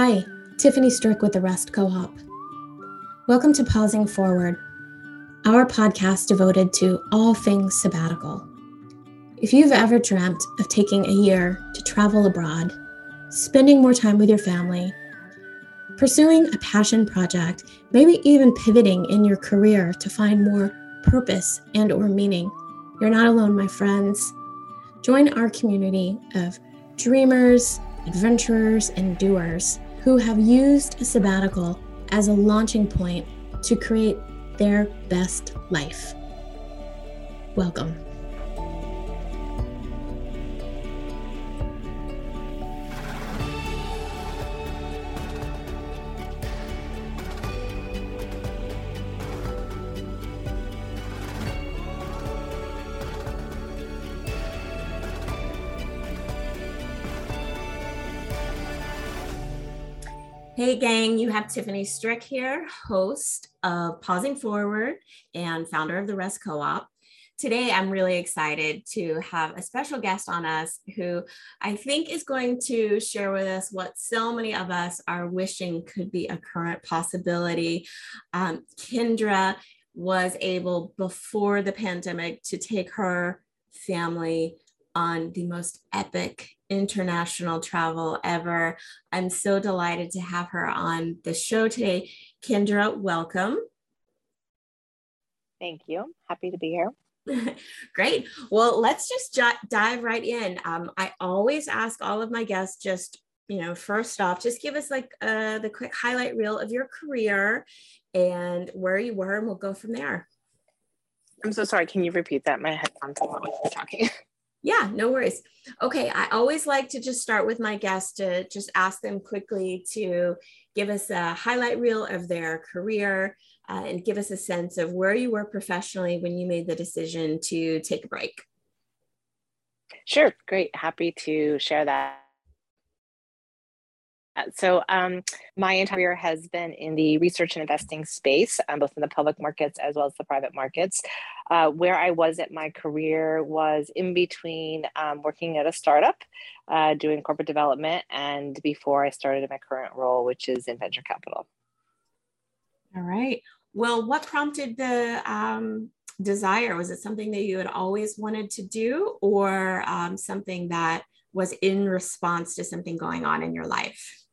Hi, Tiffany Strick with the Rest Co op. Welcome to Pausing Forward, our podcast devoted to all things sabbatical. If you've ever dreamt of taking a year to travel abroad, spending more time with your family, pursuing a passion project, maybe even pivoting in your career to find more purpose and or meaning, you're not alone, my friends. Join our community of dreamers, adventurers, and doers who have used a sabbatical as a launching point to create their best life. Welcome. Hey, gang, you have Tiffany Strick here, host of Pausing Forward and founder of the Rest Co op. Today, I'm really excited to have a special guest on us who I think is going to share with us what so many of us are wishing could be a current possibility. Um, Kendra was able, before the pandemic, to take her family on the most epic international travel ever. I'm so delighted to have her on the show today. Kendra, welcome. Thank you. Happy to be here. Great. Well, let's just j- dive right in. Um, I always ask all of my guests just, you know, first off, just give us like uh, the quick highlight reel of your career and where you were, and we'll go from there. I'm so sorry. Can you repeat that? My headphones are when you're talking. Yeah, no worries. Okay, I always like to just start with my guests to just ask them quickly to give us a highlight reel of their career uh, and give us a sense of where you were professionally when you made the decision to take a break. Sure, great. Happy to share that. So um, my entire career has been in the research and investing space, um, both in the public markets as well as the private markets. Uh, where I was at my career was in between um, working at a startup, uh, doing corporate development, and before I started in my current role, which is in venture capital. All right. Well, what prompted the um, desire? Was it something that you had always wanted to do, or um, something that was in response to something going on in your life?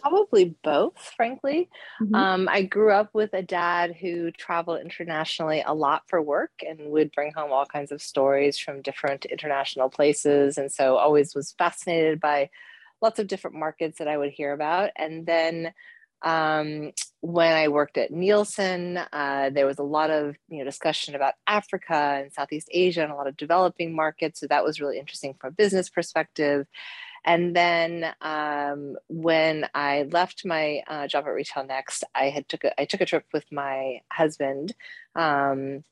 Probably both, frankly. Mm-hmm. Um, I grew up with a dad who traveled internationally a lot for work and would bring home all kinds of stories from different international places. And so always was fascinated by lots of different markets that I would hear about. And then um, when I worked at Nielsen, uh, there was a lot of you know discussion about Africa and Southeast Asia and a lot of developing markets. So that was really interesting from a business perspective. And then um, when I left my uh, job at Retail Next, I had took a, I took a trip with my husband, um,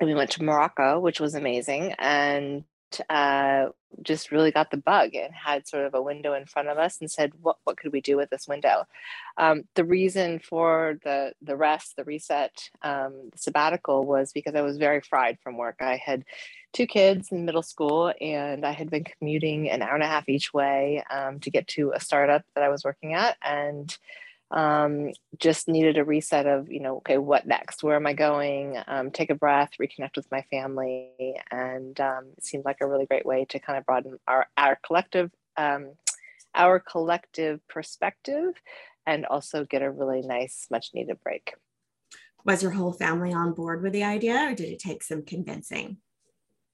and we went to Morocco, which was amazing. And uh, just really got the bug and had sort of a window in front of us and said, what, what could we do with this window? Um, the reason for the, the rest, the reset, um, the sabbatical was because I was very fried from work. I had two kids in middle school and I had been commuting an hour and a half each way um, to get to a startup that I was working at. And um, just needed a reset of, you know, okay, what next? Where am I going? Um, take a breath, reconnect with my family. And um, it seemed like a really great way to kind of broaden our, our collective, um, our collective perspective and also get a really nice, much needed break. Was your whole family on board with the idea or did it take some convincing?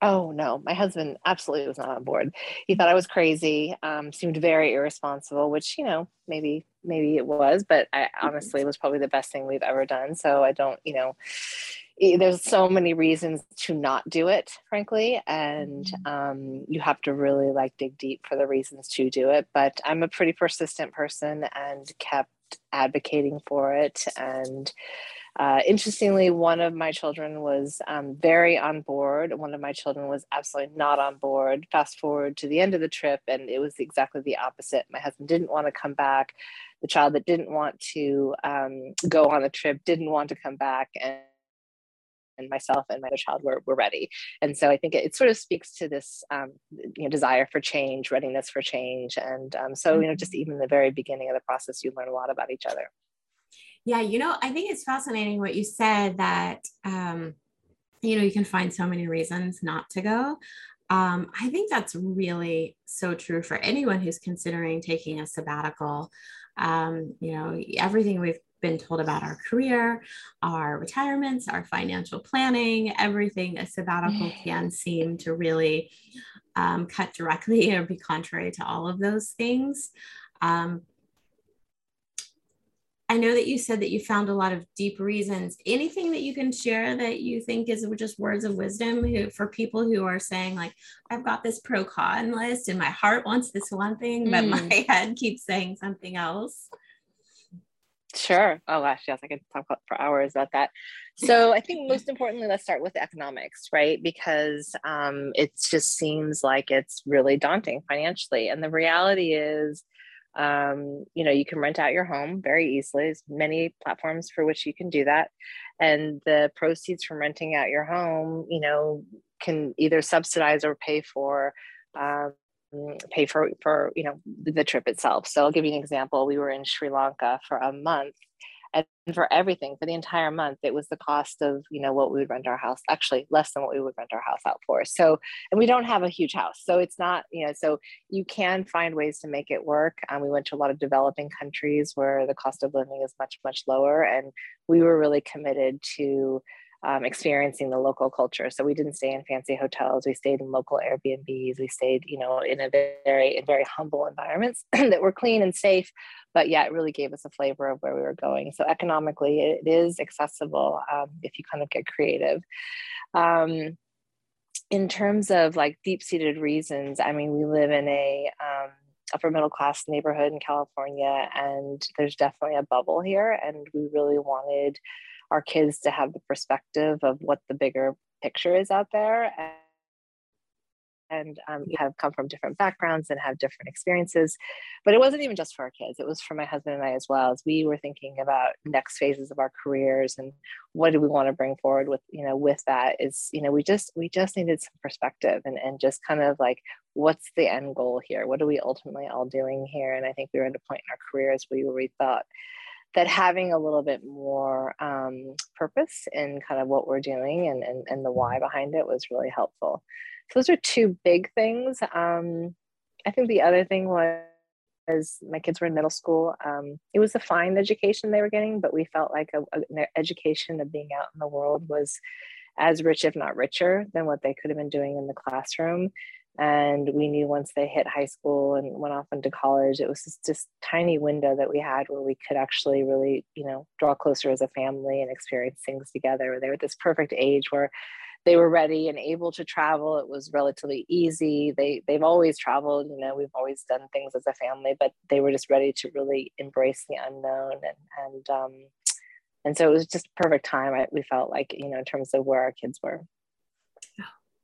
Oh no, my husband absolutely was not on board. He thought I was crazy. Um, seemed very irresponsible, which you know maybe maybe it was, but I mm-hmm. honestly was probably the best thing we've ever done. So I don't, you know, there's so many reasons to not do it, frankly, and mm-hmm. um, you have to really like dig deep for the reasons to do it. But I'm a pretty persistent person and kept advocating for it and uh, interestingly, one of my children was um, very on board. One of my children was absolutely not on board. Fast forward to the end of the trip, and it was exactly the opposite. My husband didn't want to come back. The child that didn't want to um, go on the trip didn't want to come back. And and myself and my other child were, were ready. And so I think it, it sort of speaks to this um, you know, desire for change, readiness for change. And um, so, you know, just mm-hmm. even the very beginning of the process, you learn a lot about each other. Yeah, you know, I think it's fascinating what you said that, um, you know, you can find so many reasons not to go. Um, I think that's really so true for anyone who's considering taking a sabbatical. Um, you know, everything we've been told about our career, our retirements, our financial planning, everything a sabbatical can seem to really um, cut directly or be contrary to all of those things. Um, I know that you said that you found a lot of deep reasons. Anything that you can share that you think is just words of wisdom who, for people who are saying, like, I've got this pro con list and my heart wants this one thing, but my mm. head keeps saying something else? Sure. Oh gosh, yes, I could talk for hours about that. So I think most importantly, let's start with economics, right? Because um, it just seems like it's really daunting financially, and the reality is, um, you know, you can rent out your home very easily. There's many platforms for which you can do that, and the proceeds from renting out your home, you know, can either subsidize or pay for um, pay for for you know the trip itself. So i'll give you an example. We were in sri lanka for a month and for everything for the entire month it was the cost of you know what we would rent our house actually less than what we would rent our house out for so and we don't have a huge house so it's not you know so you can find ways to make it work um, we went to a lot of developing countries where the cost of living is much much lower and we were really committed to um, experiencing the local culture. So we didn't stay in fancy hotels. We stayed in local Airbnbs. We stayed, you know, in a very, in very humble environments that were clean and safe, but yeah, it really gave us a flavor of where we were going. So economically, it is accessible um, if you kind of get creative. Um, in terms of like deep-seated reasons, I mean, we live in a um, upper middle class neighborhood in California, and there's definitely a bubble here, and we really wanted our kids to have the perspective of what the bigger picture is out there. And, and um, have come from different backgrounds and have different experiences. But it wasn't even just for our kids. It was for my husband and i as well as we were thinking about next phases of our careers and what do we want to bring forward with you know with that is you know we just we just needed some perspective and and just kind of like what's the end goal here? What are we ultimately all doing here? And i think we were at a point in our careers where we thought that having a little bit more um, purpose in kind of what we're doing and, and, and the why behind it was really helpful. So those are two big things. Um, I think the other thing was as my kids were in middle school. Um, it was a fine education they were getting, but we felt like a, a, education of being out in the world was as rich, if not richer, than what they could have been doing in the classroom. And we knew once they hit high school and went off into college, it was just this tiny window that we had where we could actually really, you know, draw closer as a family and experience things together. They were at this perfect age where they were ready and able to travel. It was relatively easy. They they've always traveled, you know, we've always done things as a family, but they were just ready to really embrace the unknown and and um and so it was just perfect time. I, we felt like, you know, in terms of where our kids were.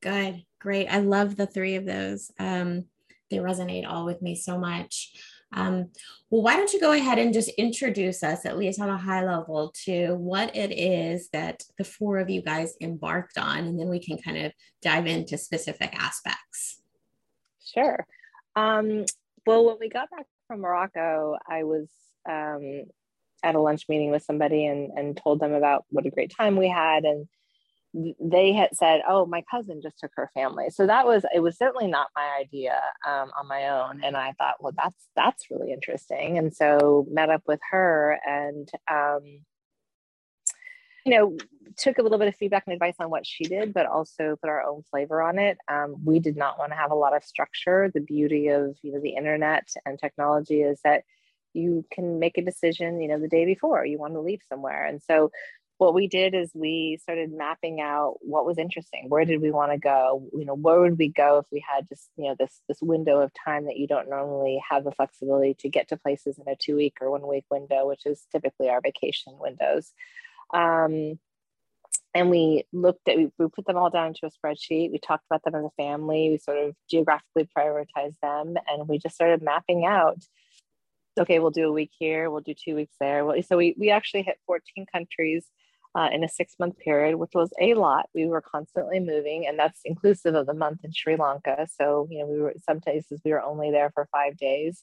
Good. Great. I love the three of those. Um, they resonate all with me so much. Um, well, why don't you go ahead and just introduce us, at least on a high level, to what it is that the four of you guys embarked on, and then we can kind of dive into specific aspects. Sure. Um, well, when we got back from Morocco, I was um, at a lunch meeting with somebody and, and told them about what a great time we had. And they had said, "Oh, my cousin just took her family." So that was it was certainly not my idea um, on my own, and I thought, well, that's that's really interesting, and so met up with her and. Um, you know, took a little bit of feedback and advice on what she did, but also put our own flavor on it. Um, we did not want to have a lot of structure. The beauty of you know the internet and technology is that you can make a decision, you know, the day before you want to leave somewhere, and so what we did is we started mapping out what was interesting. Where did we want to go? You know where would we go if we had just you know this this window of time that you don't normally have the flexibility to get to places in a two week or one week window which is typically our vacation windows. Um, and we looked at we, we put them all down into a spreadsheet. We talked about them as a family. We sort of geographically prioritized them and we just started mapping out okay we'll do a week here we'll do two weeks there. So we, we actually hit 14 countries uh, in a six month period, which was a lot. We were constantly moving, and that's inclusive of the month in Sri Lanka. So, you know, we were some places we were only there for five days.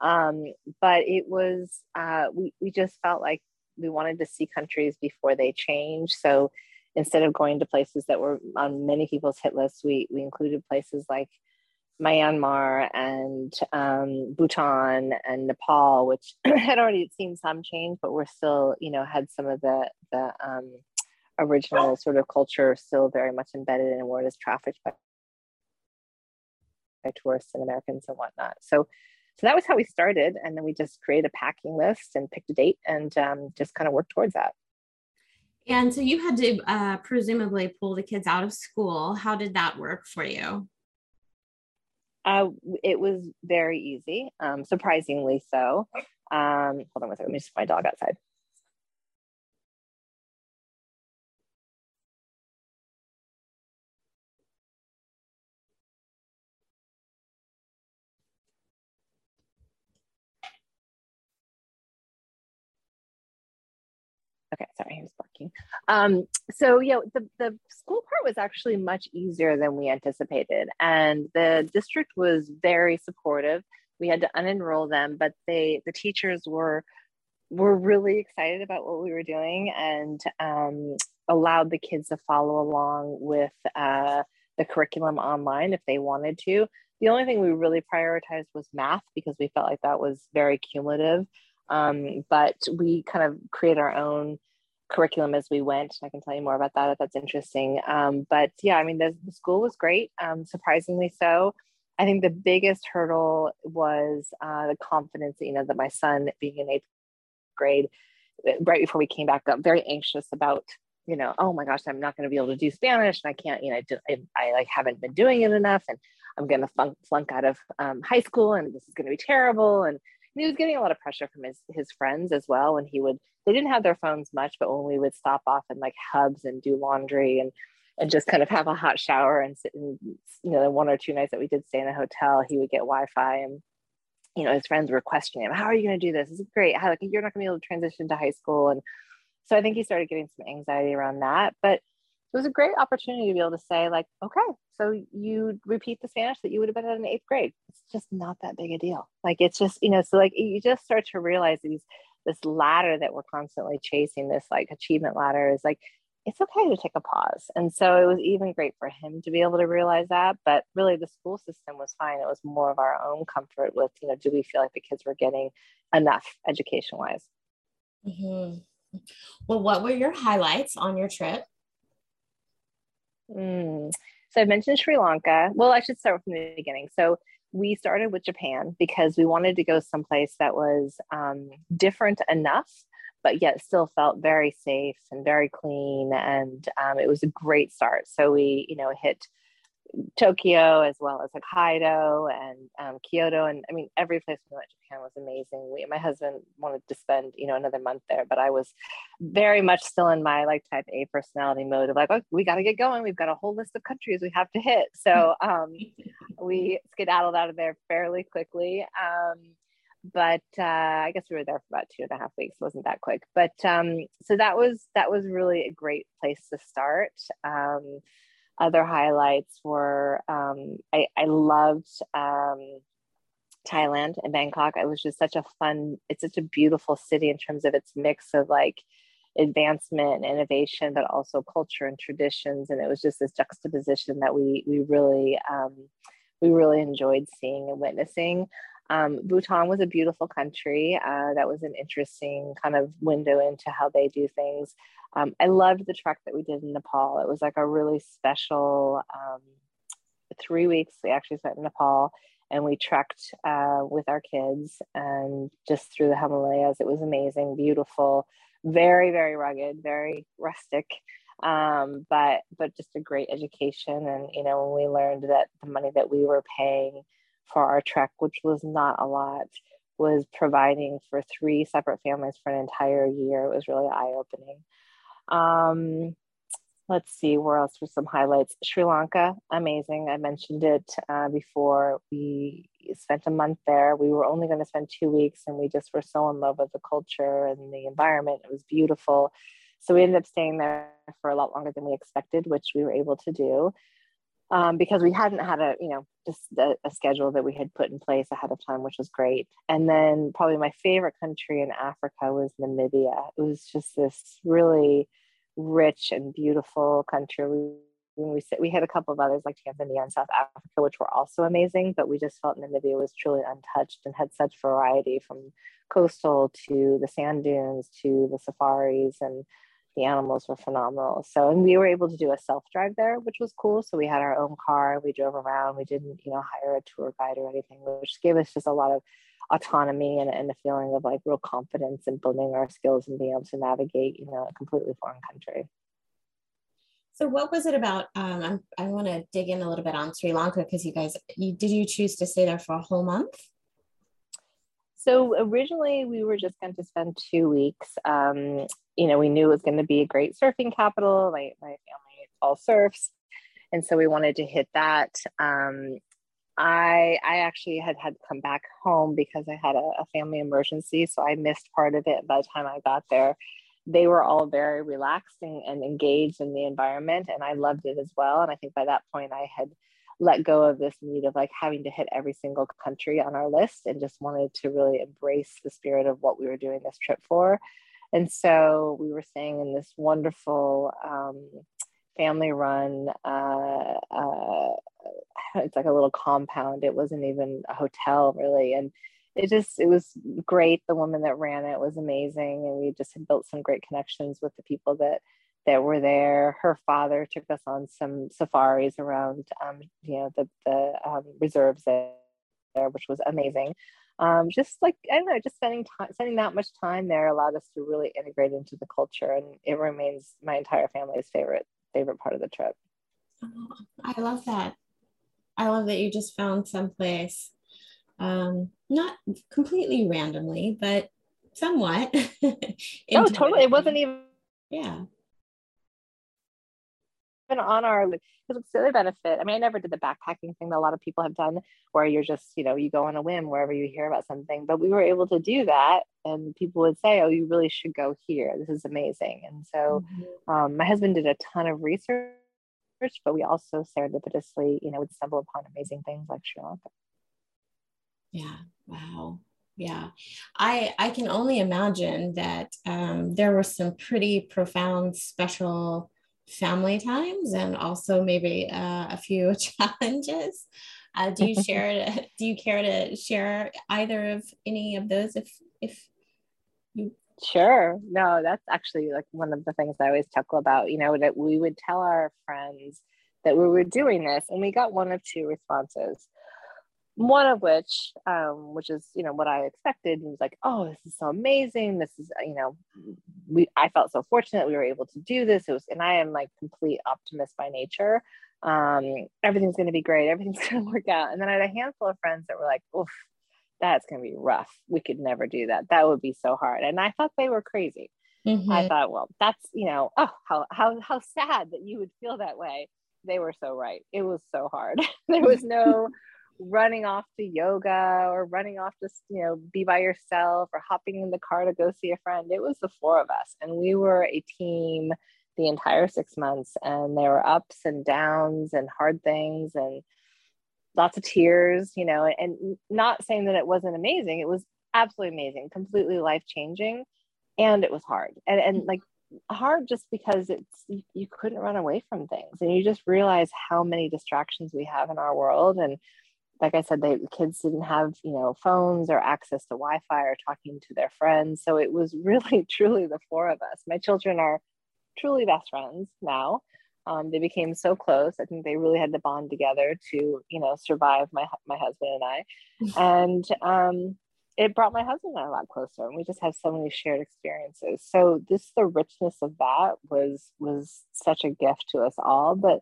Um, but it was, uh, we, we just felt like we wanted to see countries before they change. So instead of going to places that were on many people's hit lists, we, we included places like Myanmar and um, Bhutan and Nepal, which had already seen some change, but we're still, you know, had some of the the um, original sort of culture still very much embedded in it is trafficked by, by tourists and Americans and whatnot. So, so that was how we started, and then we just created a packing list and picked a date and um, just kind of worked towards that. And so you had to uh, presumably pull the kids out of school. How did that work for you? Uh, it was very easy, um, surprisingly so. Um, hold on one second, let me just put my dog outside. Okay, sorry, Um, so yeah, the, the school part was actually much easier than we anticipated. And the district was very supportive. We had to unenroll them, but they the teachers were were really excited about what we were doing and um, allowed the kids to follow along with uh, the curriculum online if they wanted to. The only thing we really prioritized was math because we felt like that was very cumulative. Um, but we kind of create our own curriculum as we went. I can tell you more about that if that's interesting. Um, but yeah, I mean, the, the school was great, um, surprisingly so. I think the biggest hurdle was uh, the confidence, you know, that my son being in eighth grade, uh, right before we came back, up, very anxious about, you know, oh my gosh, I'm not going to be able to do Spanish, and I can't, you know, I, I, like haven't been doing it enough, and I'm going to flunk, flunk out of um, high school, and this is going to be terrible, and he was getting a lot of pressure from his his friends as well And he would they didn't have their phones much but when we would stop off in like hubs and do laundry and and just kind of have a hot shower and sit in you know the one or two nights that we did stay in a hotel he would get wi-fi and you know his friends were questioning him how are you going to do this? This is great. How like you're not going to be able to transition to high school. And so i think he started getting some anxiety around that but it was a great opportunity to be able to say like okay so you repeat the spanish that you would have been in eighth grade. It's just not that big a deal. Like it's just you know so like you just start to realize these this ladder that we're constantly chasing this like achievement ladder is like it's okay to take a pause and so it was even great for him to be able to realize that but really the school system was fine it was more of our own comfort with you know do we feel like the kids were getting enough education wise mm-hmm. well what were your highlights on your trip Mm. So I mentioned Sri Lanka. Well, I should start from the beginning. So we started with Japan because we wanted to go someplace that was um, different enough, but yet still felt very safe and very clean. And um, it was a great start. So we, you know, hit Tokyo as well as Hokkaido and um, Kyoto. And I mean, every place we went to Japan was amazing. We, my husband wanted to spend, you know, another month there, but I was very much still in my like type A personality mode of like, oh, we got to get going. We've got a whole list of countries we have to hit. So um, we skedaddled out of there fairly quickly. Um, but uh, I guess we were there for about two and a half weeks. It wasn't that quick, but um, so that was that was really a great place to start. Um, other highlights were um, I, I loved um, Thailand and Bangkok. It was just such a fun, it's such a beautiful city in terms of its mix of like advancement and innovation, but also culture and traditions. And it was just this juxtaposition that we we really um, we really enjoyed seeing and witnessing. Um, Bhutan was a beautiful country. Uh, that was an interesting kind of window into how they do things. Um, I loved the trek that we did in Nepal. It was like a really special um, three weeks. We actually spent in Nepal and we trekked uh, with our kids and just through the Himalayas. It was amazing, beautiful, very, very rugged, very rustic. Um, but but just a great education and you know when we learned that the money that we were paying for our trek which was not a lot was providing for three separate families for an entire year it was really eye-opening um, let's see where else were some highlights. Sri Lanka, amazing. I mentioned it uh, before. We spent a month there. We were only going to spend two weeks, and we just were so in love with the culture and the environment. It was beautiful. So we ended up staying there for a lot longer than we expected, which we were able to do um, because we hadn't had a, you know, just a, a, schedule that we had put in place ahead of time, which was great. And then probably my favorite country in Africa was Namibia. It was just this really rich and beautiful country. We, we, we had a couple of others like Tanzania and South Africa, which were also amazing, but we just felt Namibia was truly untouched and had such variety from coastal to the sand dunes to the safaris and the animals were phenomenal. So, and we were able to do a self drive there, which was cool. So we had our own car, we drove around, we didn't, you know, hire a tour guide or anything, which gave us just a lot of autonomy and, and a feeling of like real confidence in building our skills and being able to navigate, you know, a completely foreign country. So, what was it about? Um, i want to dig in a little bit on Sri Lanka because you guys, you, did you choose to stay there for a whole month? So originally we were just going to spend two weeks. Um, you know, we knew it was going to be a great surfing capital. My, my family all surfs. And so we wanted to hit that. Um, I, I actually had had to come back home because I had a, a family emergency. So I missed part of it. By the time I got there, they were all very relaxed and, and engaged in the environment. And I loved it as well. And I think by that point I had let go of this need of like having to hit every single country on our list and just wanted to really embrace the spirit of what we were doing this trip for. And so we were staying in this wonderful um, family run, uh, uh, it's like a little compound. It wasn't even a hotel really. And it just, it was great. The woman that ran it was amazing. And we just had built some great connections with the people that that were there. Her father took us on some safaris around, um, you know, the the um, reserves there, which was amazing. Um, just like I don't know, just spending time, spending that much time there allowed us to really integrate into the culture, and it remains my entire family's favorite favorite part of the trip. Oh, I love that. I love that you just found some place, um, not completely randomly, but somewhat. oh, totally! It wasn't even. Yeah on our because it's the other benefit. I mean, I never did the backpacking thing that a lot of people have done, where you're just you know you go on a whim wherever you hear about something. But we were able to do that, and people would say, "Oh, you really should go here. This is amazing." And so, mm-hmm. um, my husband did a ton of research, but we also serendipitously, you know, would stumble upon amazing things like Sri Lanka. Yeah. Wow yeah i i can only imagine that um, there were some pretty profound special family times and also maybe uh, a few challenges. Uh, do you share? do you care to share either of any of those? If if you sure, no, that's actually like one of the things I always chuckle about. You know that we would tell our friends that we were doing this, and we got one of two responses one of which um, which is you know what i expected and was like oh this is so amazing. This is you know we i felt so fortunate we were able to do this. It was and i am like complete optimist by nature. Um, everything's going to be great. Everything's going to work out. And then i had a handful of friends that were like oof that's going to be rough. We could never do that. That would be so hard. And i thought they were crazy. Mm-hmm. i thought well that's you know oh how, how how sad that you would feel that way. They were so right. It was so hard. There was no running off to yoga or running off to you know be by yourself or hopping in the car to go see a friend. It was the four of us and we were a team the entire six months and there were ups and downs and hard things and lots of tears you know and not saying that it wasn't amazing it was absolutely amazing completely life changing and it was hard. And, and like hard just because it's you, couldn't run away from things and you just realize how many distractions we have in our world and like I said, they, the kids didn't have, you know, phones or access to Wi-Fi or talking to their friends. So it was really, truly the four of us. My children are truly best friends now. Um, they became so close. I think they really had to bond together to, you know, survive my my husband and I. And um, it brought my husband and I a lot closer, and we just have so many shared experiences. So this, the richness of that was was such a gift to us all. But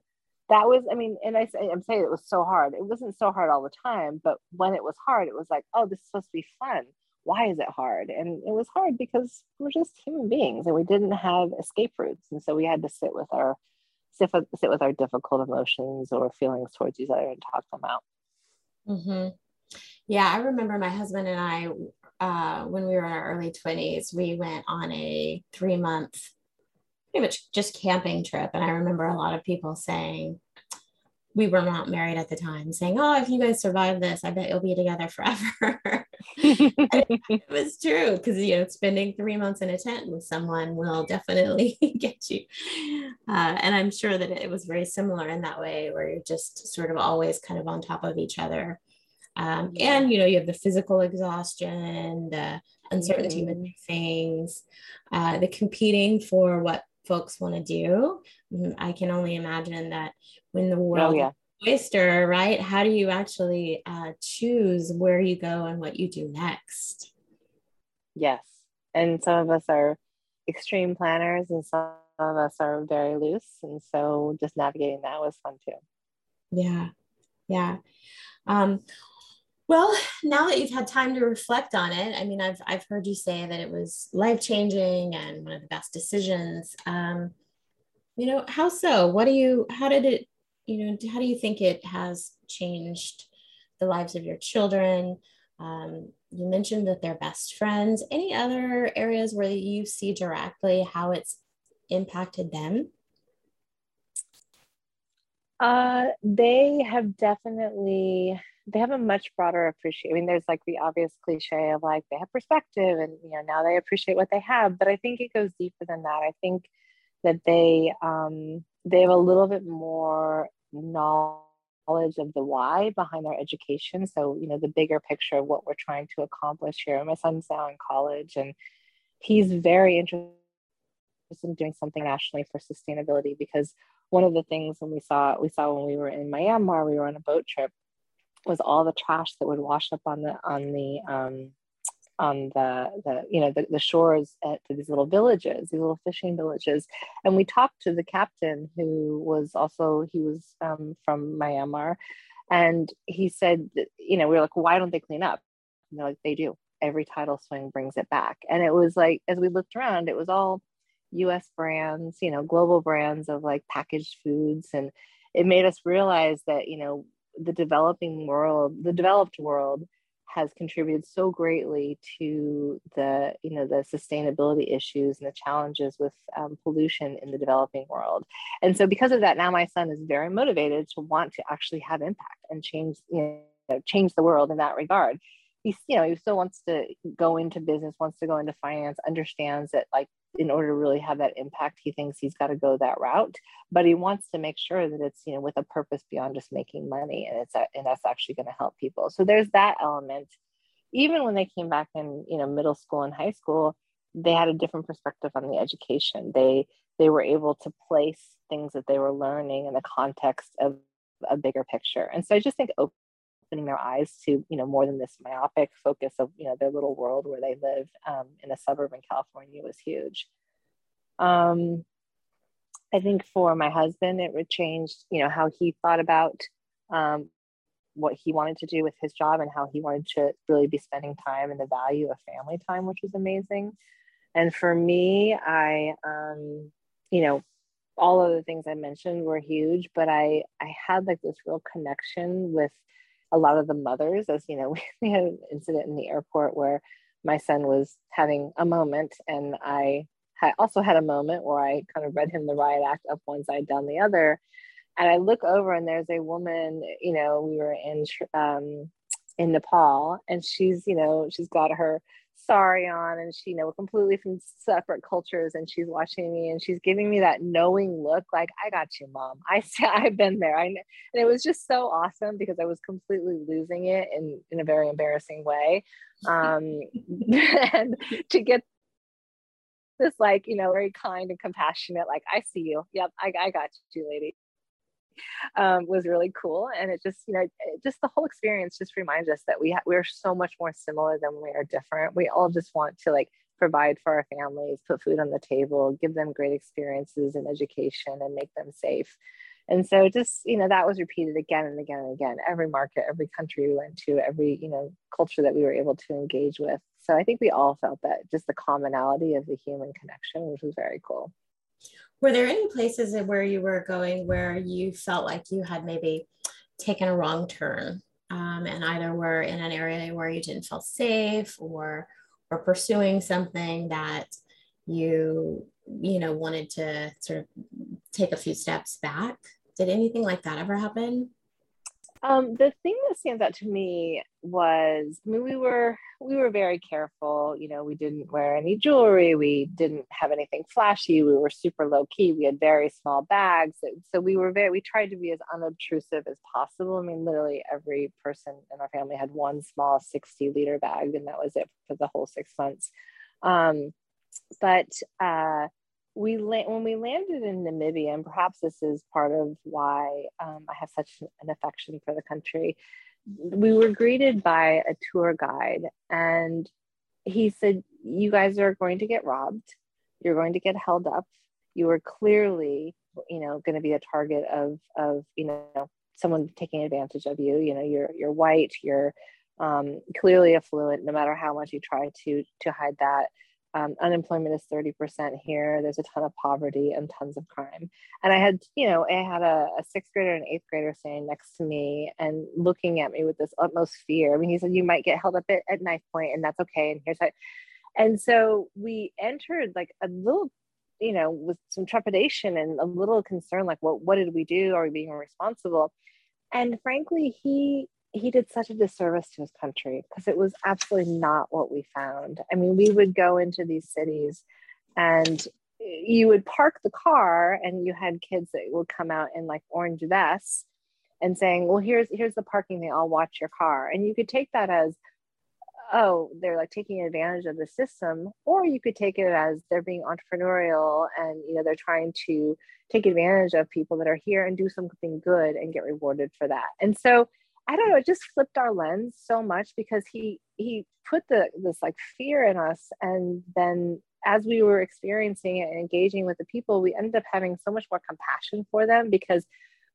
that was, I mean, and I say, I'm saying it was so hard. It wasn't so hard all the time, but when it was hard, it was like, oh, this is supposed to be fun. Why is it hard? And it was hard because we're just human beings and we didn't have escape routes. And so we had to sit with our sit with, sit with our difficult emotions or feelings towards each other and talk them out. Mm-hmm. Yeah, I remember my husband and I, uh, when we were in our early 20s, we went on a three month pretty much just camping trip. And I remember a lot of people saying, we were not married at the time, saying, Oh, if you guys survive this, I bet you'll be together forever. it was true because, you know, spending three months in a tent with someone will definitely get you. Uh, and I'm sure that it was very similar in that way, where you're just sort of always kind of on top of each other. Um, and, you know, you have the physical exhaustion, the uncertainty mm-hmm. with things, uh, the competing for what folks want to do. Mm, I can only imagine that when the oh, world oh, yeah. oyster, right? How do you actually uh, choose where you go and what you do next? Yes. And some of us are extreme planners and some of us are very loose. And so just navigating that was fun too. Yeah. Yeah. Um, well, now that you've had time to reflect on it, I mean, I've, I've heard you say that it was life changing and one of the best decisions. Um, you know, how so? What do you, how did it, you know, how do you think it has changed the lives of your children? Um, you mentioned that they're best friends. Any other areas where you see directly how it's impacted them? Uh, they have definitely they have a much broader appreciation. I mean, there's like the obvious cliche of like they have perspective and you know now they appreciate what they have, but I think it goes deeper than that. I think that they um, they have a little bit more knowledge of the why behind their education. So you know the bigger picture of what we're trying to accomplish here. My son's now in college and he's very interested in doing something nationally for sustainability because one of the things when we saw we saw when we were in Myanmar, we were on a boat trip was all the trash that would wash up on the on the um, on the the you know the, the shores at these little villages these little fishing villages. And we talked to the captain who was also he was um, from myanmar. And he said that, you know we were like why don't they clean up? And they're like they do. Every tidal swing brings it back. And it was like as we looked around it was all us brands you know global brands of like packaged foods. And it made us realize that you know the developing world, the developed world has contributed so greatly to the you know the sustainability issues and the challenges with um, pollution in the developing world. And so because of that now my son is very motivated to want to actually have impact and change you know change the world in that regard. He's you know he still wants to go into business wants to go into finance understands that like in order to really have that impact he thinks he's got to go that route but he wants to make sure that it's you know with a purpose beyond just making money and it's and that's actually going to help people. So there's that element. Even when they came back in you know middle school and high school they had a different perspective on the education. They they were able to place things that they were learning in the context of a bigger picture. And so i just think opening their eyes to you know more than this myopic focus of you know their little world where they live um, in a suburb in California was huge. Um, I think for my husband, it would change you know how he thought about um, what he wanted to do with his job and how he wanted to really be spending time and the value of family time, which was amazing. And for me, I um, you know all of the things I mentioned were huge, but I I had like this real connection with a lot of the mothers, as you know, we had an incident in the airport where my son was having a moment, and I had also had a moment where I kind of read him the riot act up one side, down the other. And I look over, and there's a woman, you know, we were in um, in Nepal, and she's, you know, she's got her sari on and she you know completely from separate cultures and she's watching me and she's giving me that knowing look like i got you mom. I i've been there. I and it was just so awesome because i was completely losing it in in a very embarrassing way. Um and to get this like you know very kind and compassionate like i see you. Yep i, I got you lady um, was really cool. And it just, you know, just the whole experience just reminds us that we ha- we're so much more similar than we are different. We all just want to like provide for our families, put food on the table, give them great experiences and education, and make them safe. And so just, you know, that was repeated again and again and again. Every market, every country we went to, every, you know, culture that we were able to engage with. So I think we all felt that just the commonality of the human connection, which was very cool were there any places where you were going where you felt like you had maybe taken a wrong turn um, and either were in an area where you didn't feel safe or or pursuing something that you you know wanted to sort of take a few steps back? Did anything like that ever happen um, the thing that stands out to me was, I mean, we were we were very careful. You know, we didn't wear any jewelry. We didn't have anything flashy. We were super low key. We had very small bags. So we were very. We tried to be as unobtrusive as possible. I mean, literally every person in our family had one small sixty liter bag, and that was it for the whole six months. Um, but uh, we when we landed in Namibia, and perhaps this is part of why um, I have such an affection for the country. We were greeted by a tour guide, and he said, "You guys are going to get robbed. You're going to get held up. You are clearly, you know, going to be a target of of you know someone taking advantage of you. You know, you're you're white. You're um, clearly affluent. No matter how much you try to to hide that." Um, unemployment is 30% here. There's a ton of poverty and tons of crime. And I had, you know, I had a, a sixth grader and eighth grader standing next to me and looking at me with this utmost fear. I mean, he said, you might get held up at, at knife point and that's okay. And here's how. And so we entered like a little, you know, with some trepidation and a little concern, like, what, what did we do? Are we being responsible? And frankly, he he did such a disservice to his country because it was absolutely not what we found. I mean, we would go into these cities and you would park the car and you had kids that would come out in like orange vests and saying, well, here's here's the parking They I'll watch your car. And you could take that as, oh, they're like taking advantage of the system, or you could take it as they're being entrepreneurial and you know they're trying to take advantage of people that are here and do something good and get rewarded for that. And so I don't know, it just flipped our lens so much because he he put the this like fear in us and then as we were experiencing it and engaging with the people, we ended up having so much more compassion for them because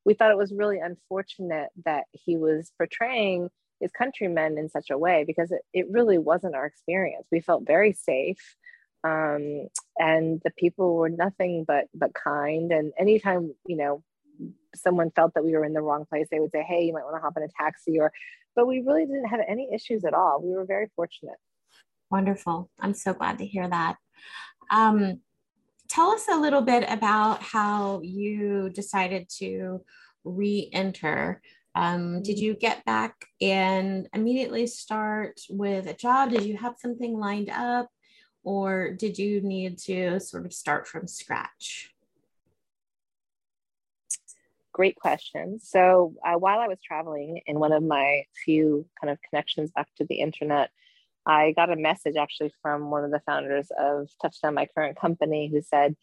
we thought it was really unfortunate that he was portraying his countrymen in such a way because it, it really wasn't our experience. We felt very safe. Um, and the people were nothing but but kind. And anytime, you know, someone felt that we were in the wrong place, they would say, Hey, you might want to hop in a taxi or, but we really didn't have any issues at all. We were very fortunate. Wonderful. I'm so glad to hear that. Um, tell us a little bit about how you decided to re enter. Um, did you get back and immediately start with a job? Did you have something lined up? Or did you need to sort of start from scratch? Great question. So uh, while I was traveling in one of my few kind of connections back to the internet, I got a message actually from one of the founders of Touchdown, my current company, who said,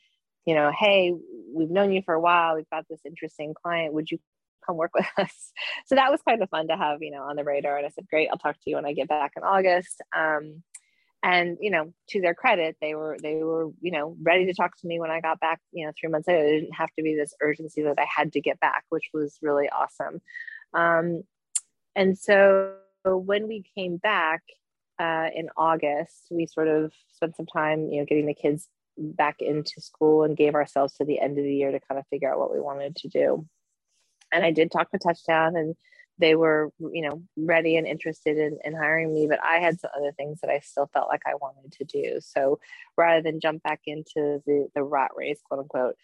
you know, hey, we've known you for a while. We've got this interesting client. Would you come work with us? So that was kind of fun to have, you know, on the radar. And I said, great, I'll talk to you when I get back in August. Um, and you know to their credit they were they were you know ready to talk to me when i got back you know three months later. It didn't have to be this urgency that i had to get back which was really awesome. Um, and so when we came back uh, in august we sort of spent some time you know getting the kids back into school and gave ourselves to the end of the year to kind of figure out what we wanted to do. And i did talk to touchdown and they were you know ready and interested in, in hiring me but i had some other things that i still felt like i wanted to do so rather than jump back into the the rat race quote unquote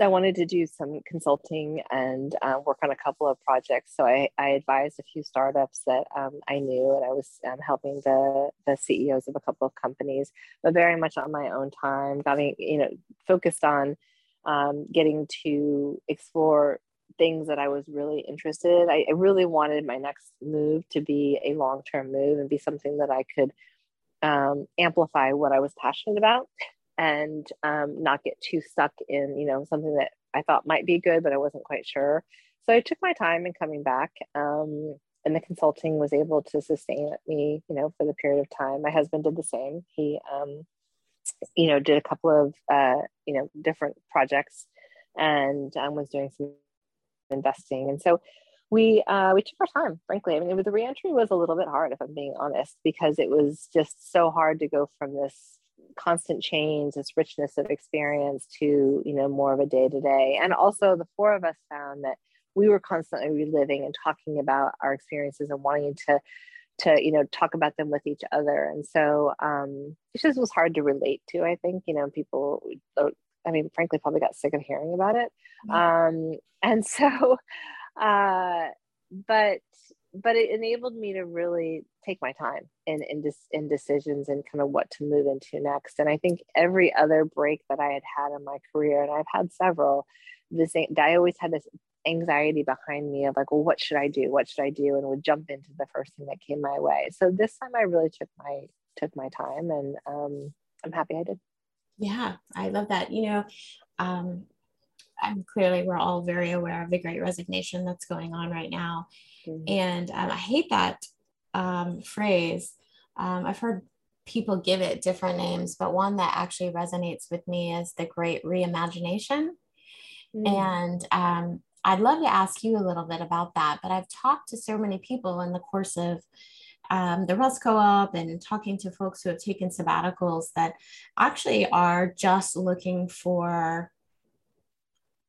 I wanted to do some consulting and uh, work on a couple of projects. So I, I advised a few startups that um, I knew, and I was um, helping the the CEOs of a couple of companies, but very much on my own time. Got me, you know, focused on um, getting to explore things that I was really interested. I, I really wanted my next move to be a long term move and be something that I could um, amplify what I was passionate about and um, not get too stuck in you know something that I thought might be good but I wasn't quite sure. So I took my time in coming back. Um, and the consulting was able to sustain me, you know, for the period of time. My husband did the same. He, um, you know, did a couple of, uh, you know, different projects and um, was doing some investing. And so we uh, we took our time, frankly. I mean, the reentry was a little bit hard, if I'm being honest, because it was just so hard to go from this constant change, this richness of experience to you know more of a day to day. And also, the four of us found that we were constantly reliving and talking about our experiences and wanting to to you know talk about them with each other and so um it just was hard to relate to i think you know people i mean frankly probably got sick of hearing about it um and so uh but but it enabled me to really take my time in in, dis- in decisions and kind of what to move into next and i think every other break that i had had in my career and i've had several this i always had this anxiety behind me of like, well, what should I do? What should I do? And would jump into the first thing that came my way. So this time I really took my took my time and um, I'm happy I did. Yeah, I love that. You know, um, I'm clearly we're all very aware of the great resignation that's going on right now. Mm-hmm. And um, I hate that um, phrase. Um, I've heard people give it different names, but one that actually resonates with me is the great reimagination. Mm-hmm. And um, I'd love to ask you a little bit about that, but I've talked to so many people in the course of um, the Rest Co-op and talking to folks who have taken sabbaticals that actually are just looking for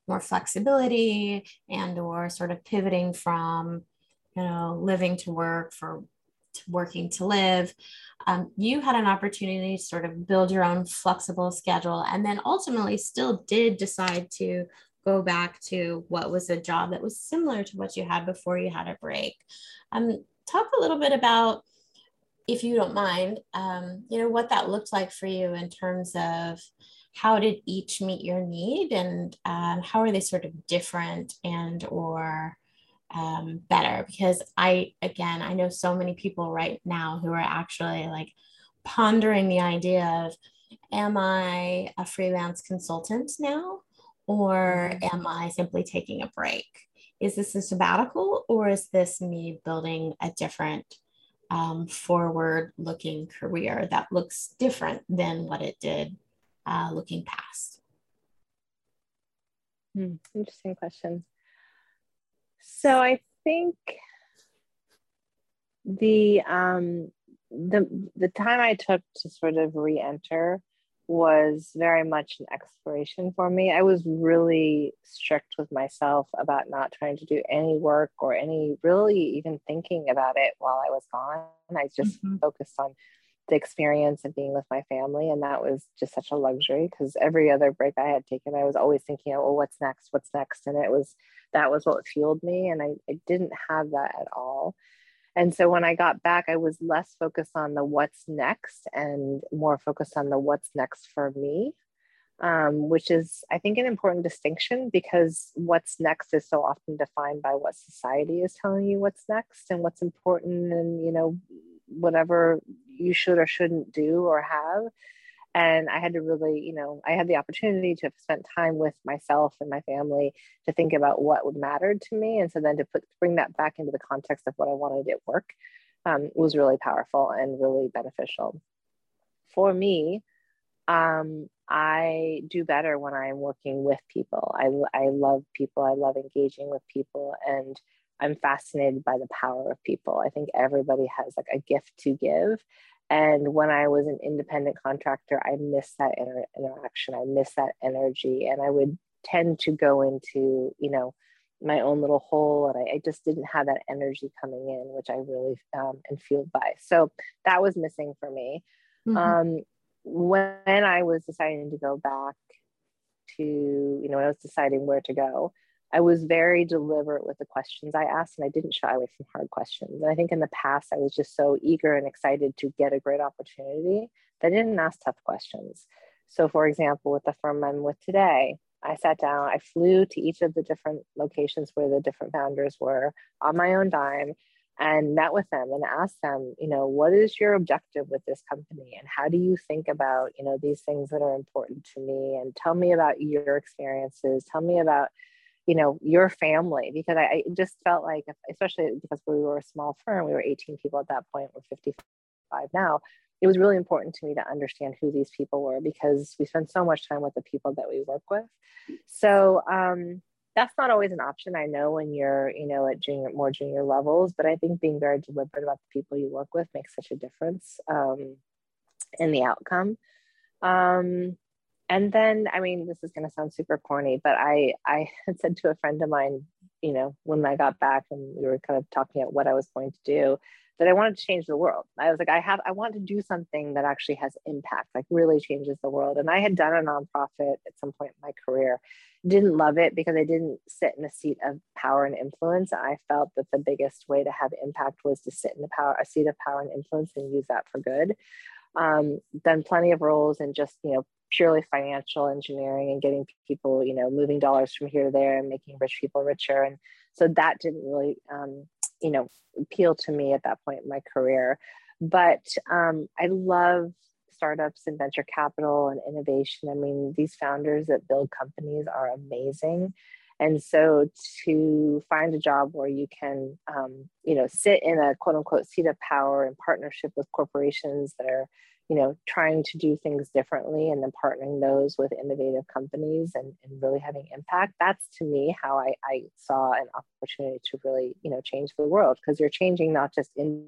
more flexibility and or sort of pivoting from you know living to work for to working to live um, you had an opportunity to sort of build your own flexible schedule and then ultimately still did decide to go back to what was a job that was similar to what you had before you had a break. Um, talk a little bit about, if you don't mind, um, you know, what that looked like for you in terms of how did each meet your need and um, how are they sort of different and or um, better because i again i know so many people right now who are actually like pondering the idea of am i a freelance consultant now or mm-hmm. am I simply taking a break? Is this a sabbatical or is this me building a different um, forward looking career that looks different than what it did uh, looking past? Hmm, interesting question. So I think the um, the the time I took to sort of re-enter was very much an exploration for me. I was really strict with myself about not trying to do any work or any really even thinking about it while I was gone. I just mm-hmm. focused on the experience of being with my family. And that was just such a luxury because every other break I had taken, I was always thinking, oh, what's next? What's next? And it was that was what fueled me. And I, I didn't have that at all. And so when I got back, I was less focused on the what's next and more focused on the what's next for me, um, which is, I think, an important distinction because what's next is so often defined by what society is telling you what's next and what's important and, you know, whatever you should or shouldn't do or have and i had to really you know i had the opportunity to have spent time with myself and my family to think about what would matter to me. And so then to put bring that back into the context of what i wanted at work um, was really powerful and really beneficial. For me um, i do better when i'm working with people. I, I love people. I love engaging with people and i'm fascinated by the power of people. I think everybody has like a gift to give and when I was an independent contractor, I missed that inter- interaction. I missed that energy. And I would tend to go into, you know, my own little hole. And I, I just didn't have that energy coming in, which I really um, am fueled by. So that was missing for me. Mm-hmm. Um, when I was deciding to go back to, you know, when I was deciding where to go, I was very deliberate with the questions I asked, and I didn't shy away from hard questions. And I think in the past, I was just so eager and excited to get a great opportunity that I didn't ask tough questions. So, for example, with the firm I'm with today, I sat down, I flew to each of the different locations where the different founders were on my own dime and met with them and asked them, you know, what is your objective with this company and how do you think about, you know, these things that are important to me and tell me about your experiences, tell me about you know your family because I, I, just felt like especially because we were a small firm we were 18 people at that point we're 55 now it was really important to me to understand who these people were because we spend so much time with the people that we work with. So um, that's not always an option i know when you're you know at junior more junior levels but i think being very deliberate about the people you work with makes such a difference um, in the outcome. Um, and then i mean this is going to sound super corny but i i had said to a friend of mine you know when i got back and we were kind of talking about what i was going to do that I wanted to change the world. I was like, I have, I want to do something that actually has impact, like really changes the world. And I had done a nonprofit at some point in my career, didn't love it because I didn't sit in a seat of power and influence. I felt that the biggest way to have impact was to sit in the power, a seat of power and influence and use that for good. Um, done plenty of roles and just, you know, purely financial engineering and getting people, you know, moving dollars from here to there and making rich people richer. And so that didn't really um, you know appeal to me at that point in my career. But um, i love startups and venture capital and innovation. I mean these founders that build companies are amazing. And so to find a job where you can um, you know sit in a quote unquote seat of power in partnership with corporations that are you know, trying to do things differently and then partnering those with innovative companies and, and really having impact. That's to me how I, I saw an opportunity to really, you know, change the world because you're changing not just in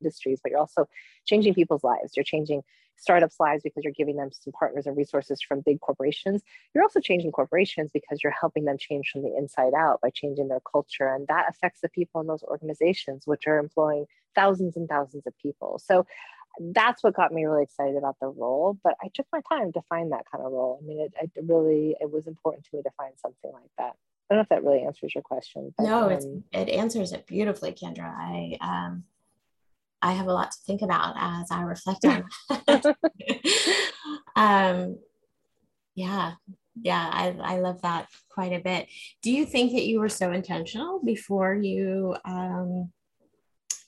industries, but you're also changing people's lives. You're changing startups' lives because you're giving them some partners and resources from big corporations. You're also changing corporations because you're helping them change from the inside out by changing their culture. And that affects the people in those organizations, which are employing thousands and thousands of people. So that's what got me really excited about the role. But I took my time to find that kind of role. I mean, it, it really, it was important to me to find something like that. I don't know if that really answers your question. But, no, um, it answers it beautifully, Kendra. I um, I have a lot to think about as I reflect on. um, yeah, yeah, I, I love that quite a bit. Do you think that you were so intentional before you um,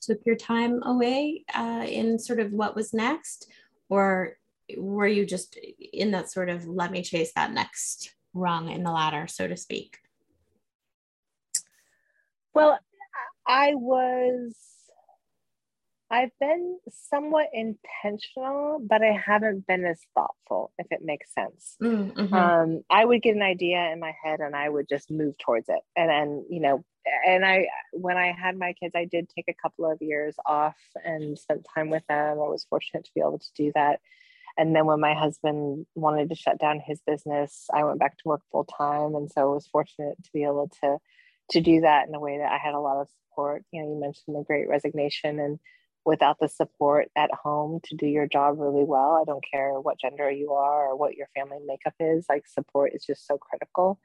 took your time away uh, in sort of what was next? Or were you just in that sort of let me chase that next rung in the ladder, so to speak? Well, I was I've been somewhat intentional, but I haven't been as thoughtful, if it makes sense. Mm-hmm. Um, I would get an idea in my head and I would just move towards it. And then, you know, and I, when I had my kids, I did take a couple of years off and spent time with them. I was fortunate to be able to do that. And then when my husband wanted to shut down his business, I went back to work full time. And so I was fortunate to be able to to do that in a way that I had a lot of support. You know, you mentioned the great resignation and without the support at home to do your job really well. I don't care what gender you are or what your family makeup is, like support is just so critical.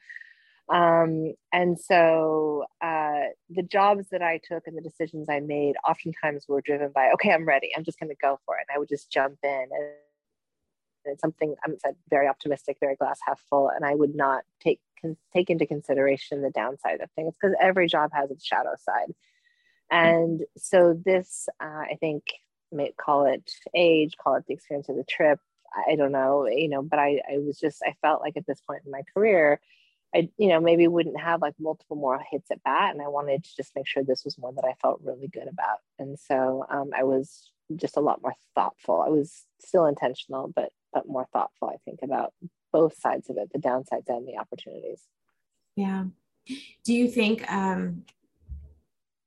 Um, and so uh, the jobs that I took and the decisions I made oftentimes were driven by, okay, I'm ready. I'm just going to go for it. And I would just jump in. And it's something I'm very optimistic, very glass half full, and I would not take take into consideration the downside of things because every job has its shadow side. And so this, uh, I think, may call it age, call it the experience of the trip. I don't know, you know, but I, I was just, I felt like at this point in my career, I, you know, maybe wouldn't have like multiple more hits at bat. And I wanted to just make sure this was one that I felt really good about. And so um, I was just a lot more thoughtful. I was still intentional, but, but more thoughtful, I think, about both sides of it, the downsides and the opportunities. Yeah. Do you think, um,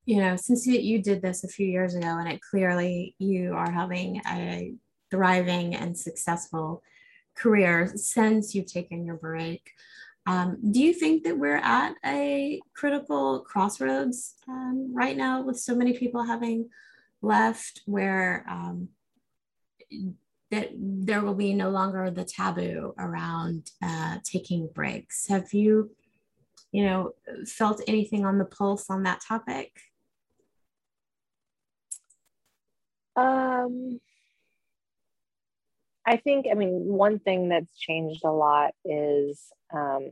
you know, since you did this a few years ago and it clearly you are having a thriving and successful career since you've taken your break, um, do you think that we're at a critical crossroads um, right now with so many people having left where um, that there will be no longer the taboo around uh, taking breaks? Have you, you know, felt anything on the pulse on that topic? Um, I think, I mean, one thing that's changed a lot is, um,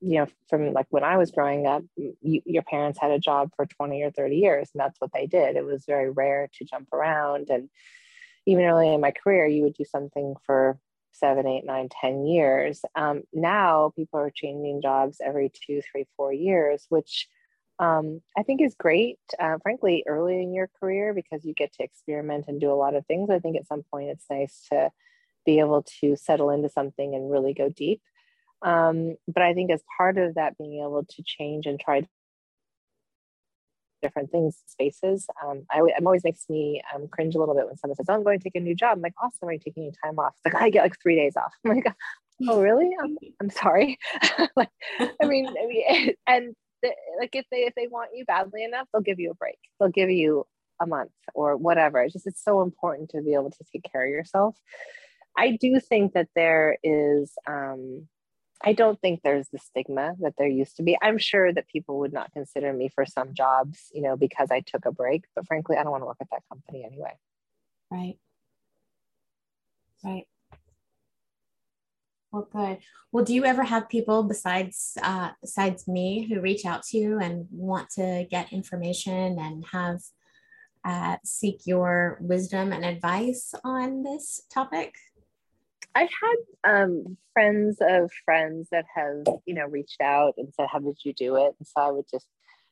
you know, from like when I was growing up, you, your parents had a job for 20 or 30 years, and that's what they did. It was very rare to jump around. And even early in my career, you would do something for seven, eight, nine, ten years. Um, now people are changing jobs every two, three, four years, which um, I think is great, uh, frankly, early in your career because you get to experiment and do a lot of things. I think at some point it's nice to be able to settle into something and really go deep. Um, but I think as part of that, being able to change and try different things, spaces, um, I, it always makes me um, cringe a little bit when someone says, oh, I'm going to take a new job. I'm like, awesome, are you taking any time off? It's like, I get like three days off. I'm like, oh, really? I'm, I'm sorry. like, I mean, I mean, and like if they if they want you badly enough, they'll give you a break. They'll give you a month or whatever. It's just it's so important to be able to take care of yourself. I do think that there is um I don't think there's the stigma that there used to be. I'm sure that people would not consider me for some jobs, you know, because I took a break, but frankly, I don't want to work at that company anyway. Right. Right. Well, good. Well, do you ever have people besides uh, besides me who reach out to you and want to get information and have uh, seek your wisdom and advice on this topic? I've had um, friends of friends that have, you know, reached out and said, "How did you do it?" And so I would just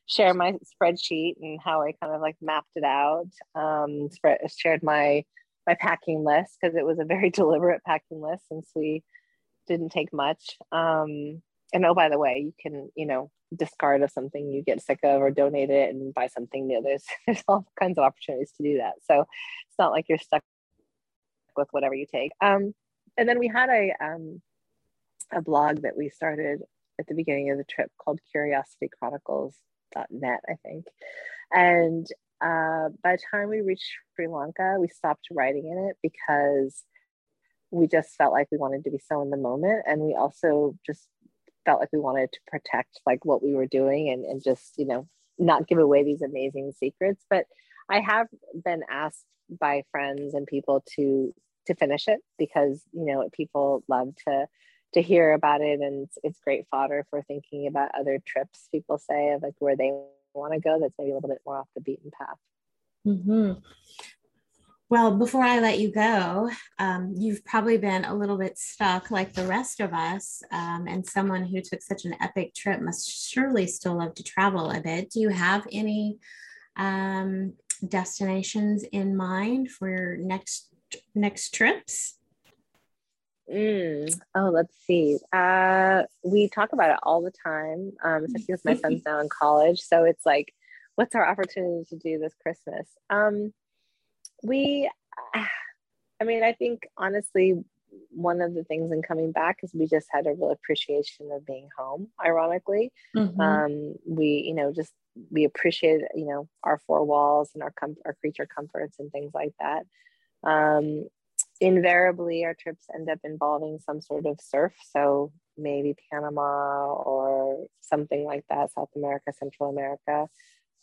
share my spreadsheet and how I kind of like mapped it out. Um, spread, shared my my packing list because it was a very deliberate packing list since we didn't take much. Um, and oh, by the way, you can, you know, discard of something you get sick of or donate it and buy something new. There's there's all kinds of opportunities to do that. So it's not like you're stuck with whatever you take. Um, and then we had a um, a blog that we started at the beginning of the trip called curiositychronicles.net, I think. And uh, by the time we reached Sri Lanka, we stopped writing in it because we just felt like we wanted to be so in the moment and we also just felt like we wanted to protect like what we were doing and, and just you know not give away these amazing secrets but i have been asked by friends and people to to finish it because you know people love to to hear about it and it's, it's great fodder for thinking about other trips people say of like where they want to go that's maybe a little bit more off the beaten path mm-hmm. Well, before I let you go, um, you've probably been a little bit stuck like the rest of us. Um, and someone who took such an epic trip must surely still love to travel a bit. Do you have any um, destinations in mind for your next next trips? Mm. Oh, let's see. Uh, we talk about it all the time, um, especially because my son's now in college. So it's like, what's our opportunity to do this Christmas? Um, we i mean i think honestly one of the things in coming back is we just had a real appreciation of being home ironically mm-hmm. um, we you know just we appreciated, you know our four walls and our com- our creature comforts and things like that um, invariably our trips end up involving some sort of surf so maybe panama or something like that south america central america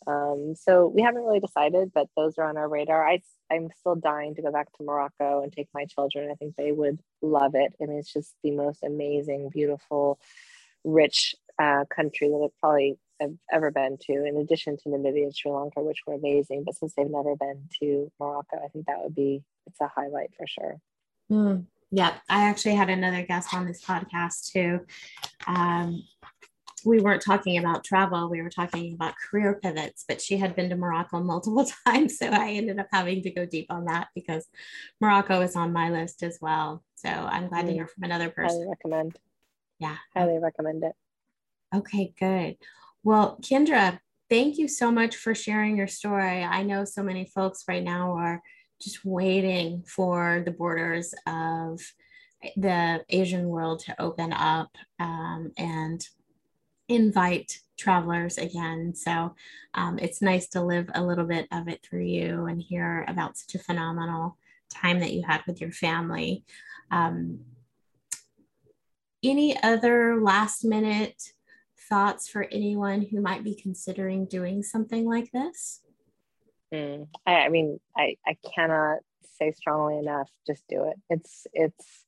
um, so we haven't really decided, but those are on our radar. I, I'm still dying to go back to Morocco and take my children. I think they would love it. I mean, it's just the most amazing, beautiful, rich uh, country that I've probably have ever been to, in addition to Namibia and Sri Lanka, which were amazing. But since they've never been to Morocco, I think that would be, it's a highlight for sure. Mm, yeah, I actually had another guest on this podcast too. Um, we weren't talking about travel, we were talking about career pivots, but she had been to Morocco multiple times. So I ended up having to go deep on that because Morocco is on my list as well. So I'm glad mm. to hear from another person. Highly recommend. Yeah. Highly recommend it. Okay, good. Well, Kendra, thank you so much for sharing your story. I know so many folks right now are just waiting for the borders of the Asian world to open up um, and invite travelers again. So um, it's nice to live a little bit of it through you and hear about such a phenomenal time that you had with your family. Um, any other last minute thoughts for anyone who might be considering doing something like this? Mm, I, I mean, I, I cannot say strongly enough, just do it. It's, it's,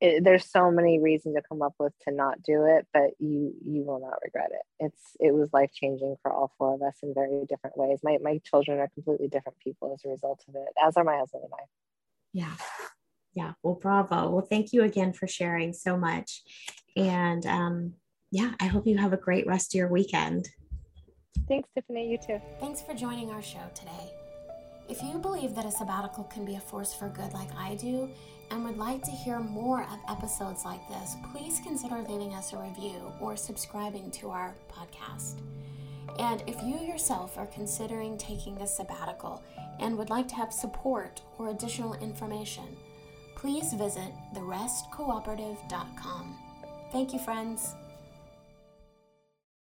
it, there's so many reasons to come up with to not do it but you you will not regret it. It's it was life changing for all four of us in very different ways. My my children are completely different people as a result of it as are my husband and i. Yeah. Yeah. Well bravo. Well thank you again for sharing so much. And um yeah i hope you have a great rest of your weekend thanks tiffany you too thanks for joining our show today if you believe that a sabbatical can be a force for good like i do and would like to hear more of episodes like this, please consider leaving us a review or subscribing to our podcast. And if you yourself are considering taking a sabbatical and would like to have support or additional information, please visit therestcooperative.com. Thank you, friends.